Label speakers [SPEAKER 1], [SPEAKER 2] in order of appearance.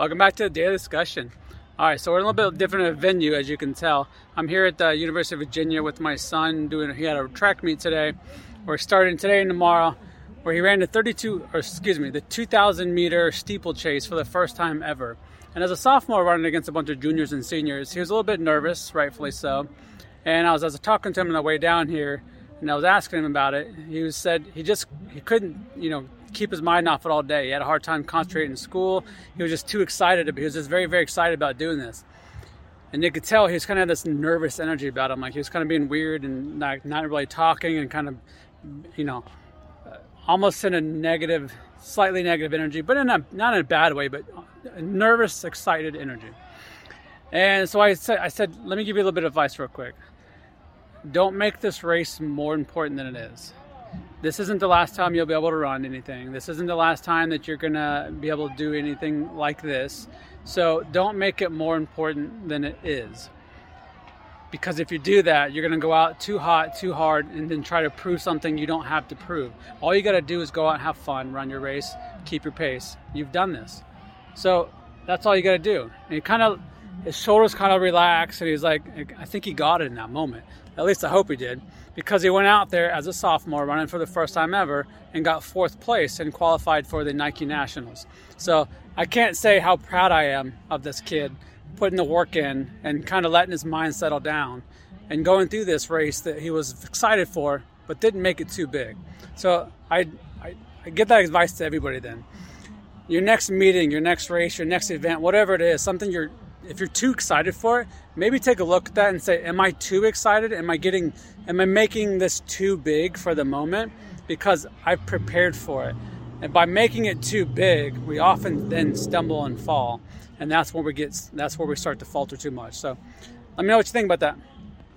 [SPEAKER 1] Welcome back to the daily discussion. All right, so we're in a little bit different venue, as you can tell. I'm here at the University of Virginia with my son. Doing he had a track meet today. We're starting today and tomorrow, where he ran the 32, or excuse me, the 2,000 meter steeplechase for the first time ever. And as a sophomore running against a bunch of juniors and seniors, he was a little bit nervous, rightfully so. And I was, I was talking to him on the way down here, and I was asking him about it. He was said he just he couldn't, you know, keep his mind off it all day. He had a hard time concentrating in school. He was just too excited. He was just very, very excited about doing this. And you could tell he was kind of this nervous energy about him. Like he was kind of being weird and not, not really talking and kind of, you know, almost in a negative, slightly negative energy, but in a, not in a bad way, but nervous, excited energy. And so I said, I said, let me give you a little bit of advice real quick. Don't make this race more important than it is this isn't the last time you'll be able to run anything. This isn't the last time that you're going to be able to do anything like this. So don't make it more important than it is. Because if you do that, you're going to go out too hot, too hard, and then try to prove something you don't have to prove. All you got to do is go out and have fun, run your race, keep your pace. You've done this. So that's all you got to do. And he kind of, his shoulders kind of relaxed, and he's like, I think he got it in that moment. At least I hope he did because he went out there as a sophomore running for the first time ever and got fourth place and qualified for the Nike Nationals. So I can't say how proud I am of this kid putting the work in and kind of letting his mind settle down and going through this race that he was excited for but didn't make it too big. So I, I, I give that advice to everybody then. Your next meeting, your next race, your next event, whatever it is, something you're if you're too excited for it, maybe take a look at that and say, Am I too excited? Am I getting, am I making this too big for the moment? Because I've prepared for it. And by making it too big, we often then stumble and fall. And that's where we get, that's where we start to falter too much. So let me know what you think about that.